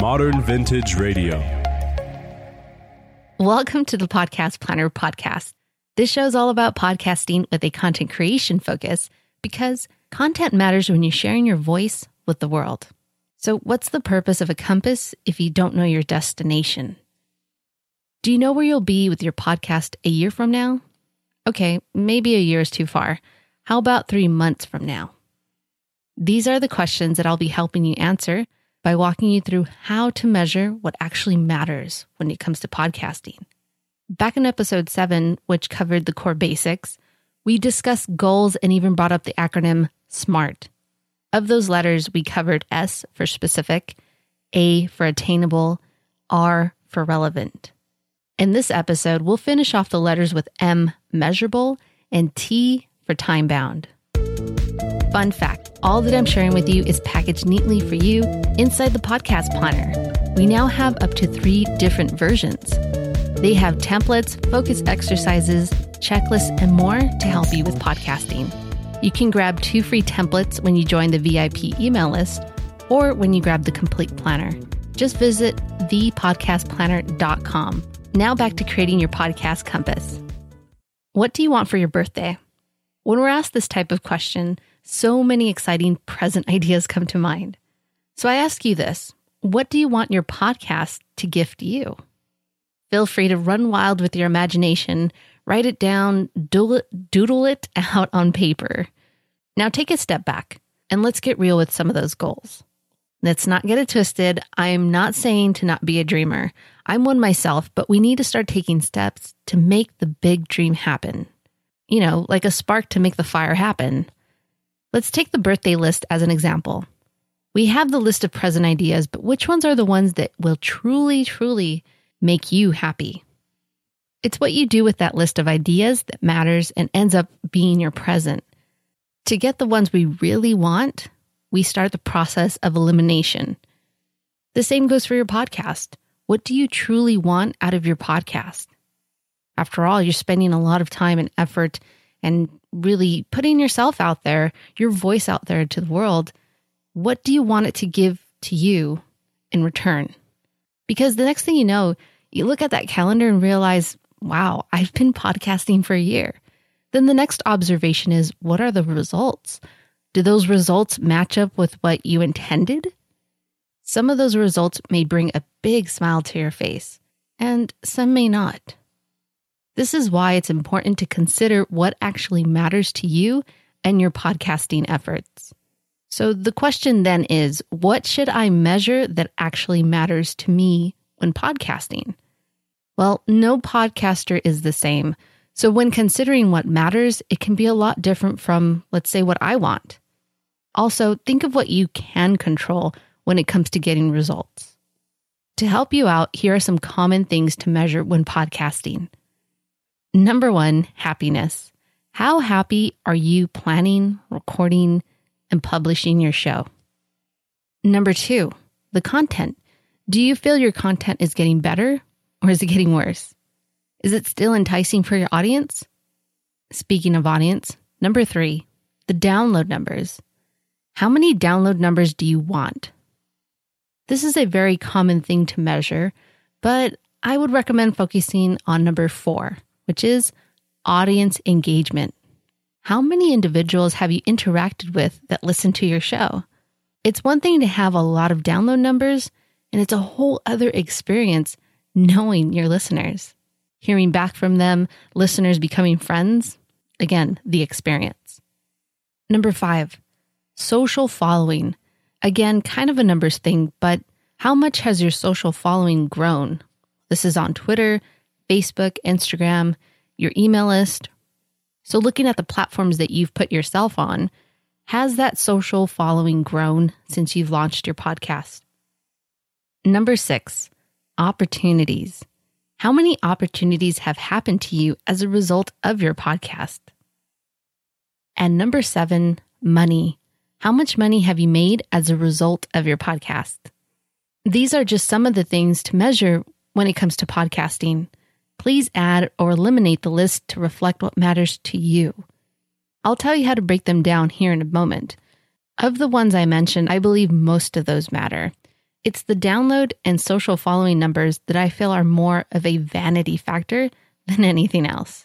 Modern Vintage Radio. Welcome to the Podcast Planner podcast. This show is all about podcasting with a content creation focus because content matters when you're sharing your voice with the world. So, what's the purpose of a compass if you don't know your destination? Do you know where you'll be with your podcast a year from now? Okay, maybe a year is too far. How about three months from now? These are the questions that I'll be helping you answer by walking you through how to measure what actually matters when it comes to podcasting. Back in episode seven, which covered the core basics, we discussed goals and even brought up the acronym SMART. Of those letters, we covered S for specific, A for attainable, R for relevant. In this episode, we'll finish off the letters with M, measurable, and T for time bound. Fun fact all that I'm sharing with you is packaged neatly for you inside the podcast planner. We now have up to three different versions. They have templates, focus exercises, checklists, and more to help you with podcasting. You can grab two free templates when you join the VIP email list or when you grab the complete planner. Just visit thepodcastplanner.com. Now back to creating your podcast compass. What do you want for your birthday? When we're asked this type of question, so many exciting present ideas come to mind. So I ask you this what do you want your podcast to gift you? Feel free to run wild with your imagination, write it down, doodle it out on paper. Now take a step back and let's get real with some of those goals. Let's not get it twisted. I am not saying to not be a dreamer. I'm one myself, but we need to start taking steps to make the big dream happen. You know, like a spark to make the fire happen. Let's take the birthday list as an example. We have the list of present ideas, but which ones are the ones that will truly, truly make you happy? It's what you do with that list of ideas that matters and ends up being your present. To get the ones we really want, we start the process of elimination. The same goes for your podcast. What do you truly want out of your podcast? After all, you're spending a lot of time and effort and really putting yourself out there, your voice out there to the world, what do you want it to give to you in return? Because the next thing you know, you look at that calendar and realize, wow, I've been podcasting for a year. Then the next observation is, what are the results? Do those results match up with what you intended? Some of those results may bring a big smile to your face, and some may not. This is why it's important to consider what actually matters to you and your podcasting efforts. So the question then is what should I measure that actually matters to me when podcasting? Well, no podcaster is the same. So when considering what matters, it can be a lot different from, let's say, what I want. Also, think of what you can control when it comes to getting results. To help you out, here are some common things to measure when podcasting. Number one, happiness. How happy are you planning, recording, and publishing your show? Number two, the content. Do you feel your content is getting better or is it getting worse? Is it still enticing for your audience? Speaking of audience, number three, the download numbers. How many download numbers do you want? This is a very common thing to measure, but I would recommend focusing on number four, which is audience engagement. How many individuals have you interacted with that listen to your show? It's one thing to have a lot of download numbers, and it's a whole other experience knowing your listeners, hearing back from them, listeners becoming friends. Again, the experience. Number five, social following. Again, kind of a numbers thing, but how much has your social following grown? This is on Twitter, Facebook, Instagram, your email list. So, looking at the platforms that you've put yourself on, has that social following grown since you've launched your podcast? Number six, opportunities. How many opportunities have happened to you as a result of your podcast? And number seven, money. How much money have you made as a result of your podcast? These are just some of the things to measure when it comes to podcasting. Please add or eliminate the list to reflect what matters to you. I'll tell you how to break them down here in a moment. Of the ones I mentioned, I believe most of those matter. It's the download and social following numbers that I feel are more of a vanity factor than anything else.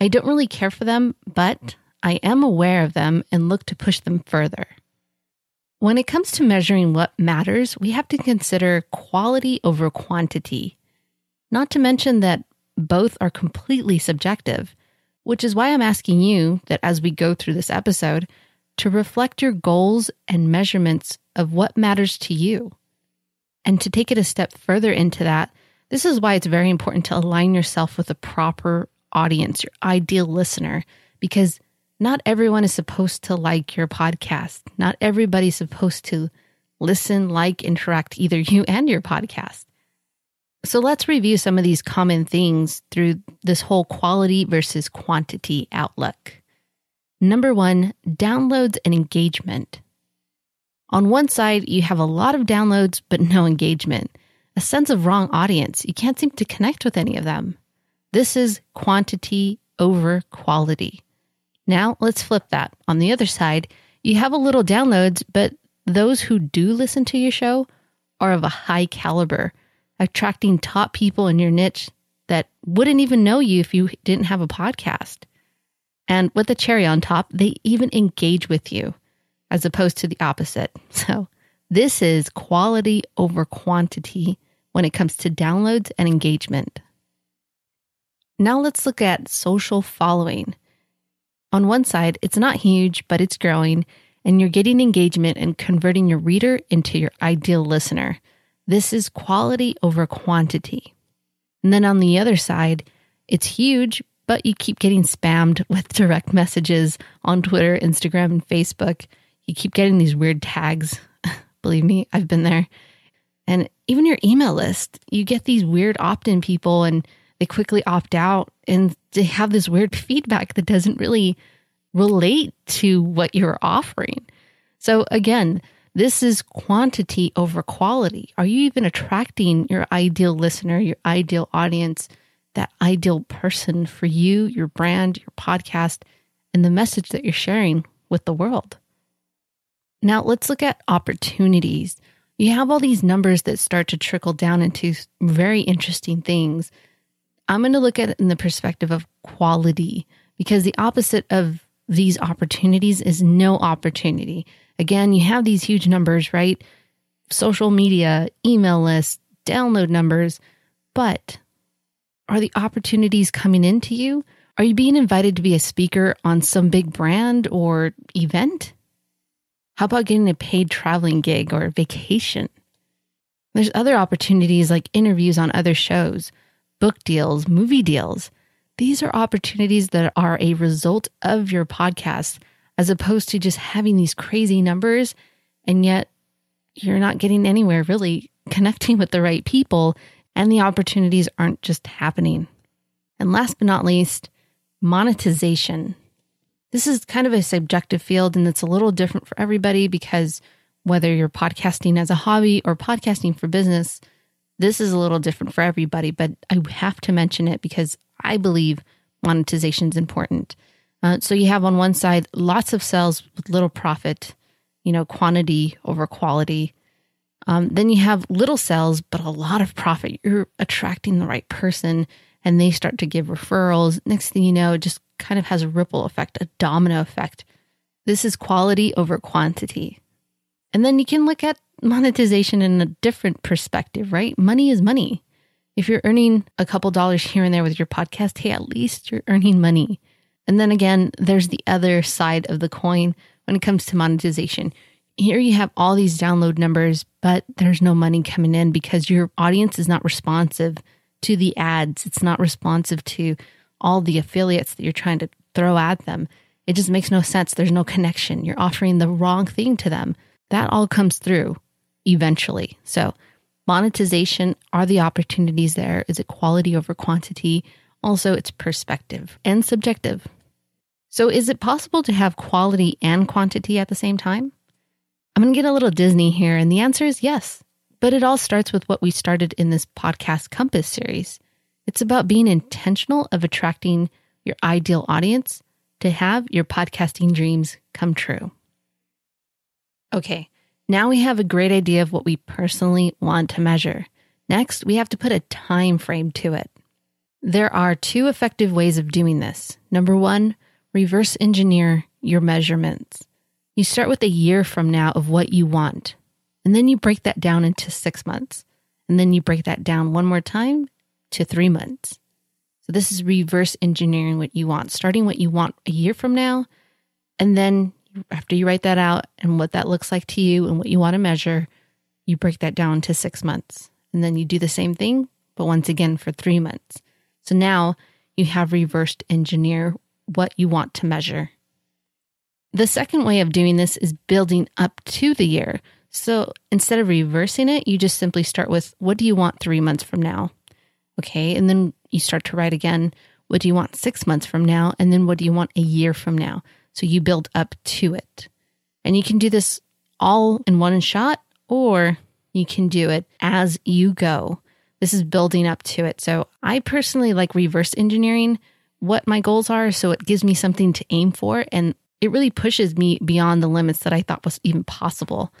I don't really care for them, but I am aware of them and look to push them further. When it comes to measuring what matters, we have to consider quality over quantity. Not to mention that both are completely subjective, which is why I'm asking you that as we go through this episode, to reflect your goals and measurements of what matters to you. And to take it a step further into that, this is why it's very important to align yourself with a proper audience, your ideal listener, because not everyone is supposed to like your podcast. Not everybody's supposed to listen, like, interact either you and your podcast. So let's review some of these common things through this whole quality versus quantity outlook. Number one, downloads and engagement. On one side, you have a lot of downloads, but no engagement, a sense of wrong audience. You can't seem to connect with any of them. This is quantity over quality. Now let's flip that. On the other side, you have a little downloads, but those who do listen to your show are of a high caliber, attracting top people in your niche that wouldn't even know you if you didn't have a podcast. And with the cherry on top, they even engage with you as opposed to the opposite. So, this is quality over quantity when it comes to downloads and engagement. Now, let's look at social following. On one side, it's not huge, but it's growing, and you're getting engagement and converting your reader into your ideal listener. This is quality over quantity. And then on the other side, it's huge, but you keep getting spammed with direct messages on Twitter, Instagram, and Facebook you keep getting these weird tags. Believe me, I've been there. And even your email list, you get these weird opt in people and they quickly opt out and they have this weird feedback that doesn't really relate to what you're offering. So, again, this is quantity over quality. Are you even attracting your ideal listener, your ideal audience, that ideal person for you, your brand, your podcast, and the message that you're sharing with the world? Now let's look at opportunities. You have all these numbers that start to trickle down into very interesting things. I'm going to look at it in the perspective of quality because the opposite of these opportunities is no opportunity. Again, you have these huge numbers, right? Social media, email lists, download numbers, but are the opportunities coming into you? Are you being invited to be a speaker on some big brand or event? How about getting a paid traveling gig or vacation? There's other opportunities like interviews on other shows, book deals, movie deals. These are opportunities that are a result of your podcast, as opposed to just having these crazy numbers and yet you're not getting anywhere really connecting with the right people and the opportunities aren't just happening. And last but not least, monetization. This is kind of a subjective field and it's a little different for everybody because whether you're podcasting as a hobby or podcasting for business, this is a little different for everybody. But I have to mention it because I believe monetization is important. Uh, so you have on one side lots of cells with little profit, you know, quantity over quality. Um, then you have little cells, but a lot of profit. You're attracting the right person and they start to give referrals. Next thing you know, it just kind of has a ripple effect, a domino effect. This is quality over quantity. And then you can look at monetization in a different perspective, right? Money is money. If you're earning a couple dollars here and there with your podcast, hey, at least you're earning money. And then again, there's the other side of the coin when it comes to monetization. Here you have all these download numbers, but there's no money coming in because your audience is not responsive to the ads. It's not responsive to all the affiliates that you're trying to throw at them. It just makes no sense. There's no connection. You're offering the wrong thing to them. That all comes through eventually. So, monetization are the opportunities there? Is it quality over quantity? Also, it's perspective and subjective. So, is it possible to have quality and quantity at the same time? I'm going to get a little Disney here, and the answer is yes. But it all starts with what we started in this podcast Compass series it's about being intentional of attracting your ideal audience to have your podcasting dreams come true. Okay, Now we have a great idea of what we personally want to measure. Next, we have to put a time frame to it. There are two effective ways of doing this. Number one, reverse engineer your measurements. You start with a year from now of what you want, and then you break that down into six months. And then you break that down one more time to three months. So this is reverse engineering what you want, starting what you want a year from now. And then after you write that out and what that looks like to you and what you want to measure, you break that down to six months. And then you do the same thing, but once again for three months. So now you have reversed engineer what you want to measure. The second way of doing this is building up to the year. So instead of reversing it, you just simply start with what do you want three months from now? Okay. And then you start to write again, what do you want six months from now? And then what do you want a year from now? So you build up to it. And you can do this all in one shot, or you can do it as you go. This is building up to it. So I personally like reverse engineering what my goals are. So it gives me something to aim for. And it really pushes me beyond the limits that I thought was even possible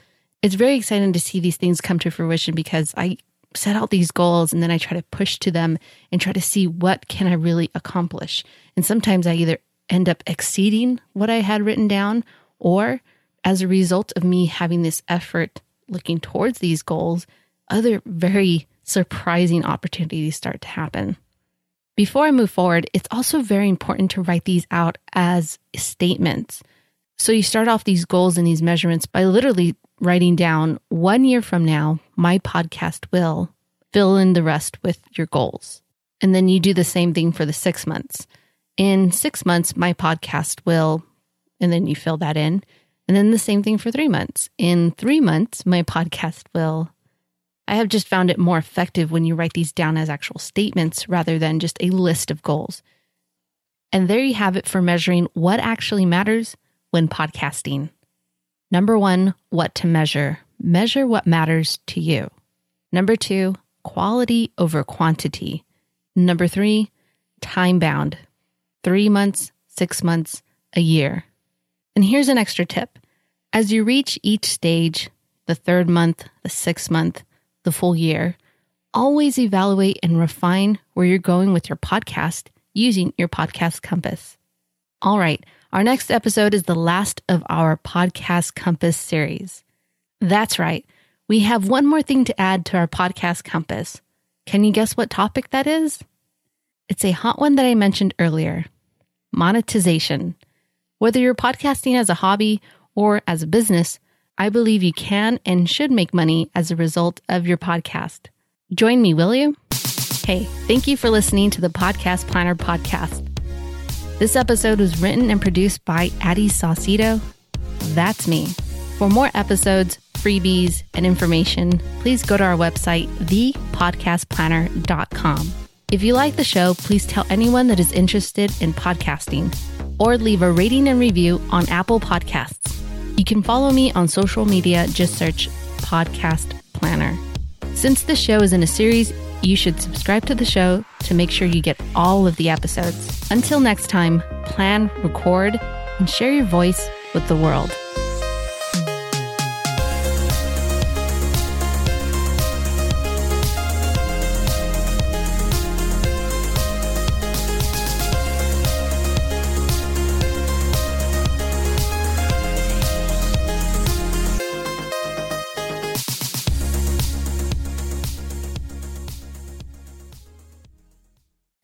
it's very exciting to see these things come to fruition because I set out these goals and then I try to push to them and try to see what can I really accomplish. And sometimes I either end up exceeding what I had written down or as a result of me having this effort looking towards these goals, other very surprising opportunities start to happen. Before I move forward, it's also very important to write these out as statements. So you start off these goals and these measurements by literally writing down one year from now, my podcast will fill in the rest with your goals. And then you do the same thing for the six months. In six months, my podcast will, and then you fill that in. And then the same thing for three months. In three months, my podcast will. I have just found it more effective when you write these down as actual statements rather than just a list of goals. And there you have it for measuring what actually matters when podcasting. Number one, what to measure. Measure what matters to you. Number two, quality over quantity. Number three, time bound. Three months, six months, a year. And here's an extra tip. As you reach each stage, the third month, the sixth month, the full year, always evaluate and refine where you're going with your podcast using your podcast compass. All right. Our next episode is the last of our podcast compass series. That's right. We have one more thing to add to our podcast compass. Can you guess what topic that is? It's a hot one that I mentioned earlier monetization. Whether you're podcasting as a hobby or as a business, I believe you can and should make money as a result of your podcast. Join me, will you? Hey, thank you for listening to the Podcast Planner Podcast. This episode was written and produced by Addie Saucedo. That's me. For more episodes, freebies, and information, please go to our website, thepodcastplanner.com. If you like the show, please tell anyone that is interested in podcasting or leave a rating and review on Apple Podcasts. You can follow me on social media, just search Podcast Planner. Since the show is in a series, you should subscribe to the show to make sure you get all of the episodes. Until next time, plan, record, and share your voice with the world.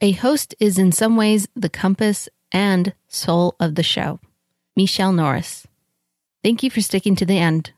A host is in some ways the compass and soul of the show. Michelle Norris. Thank you for sticking to the end.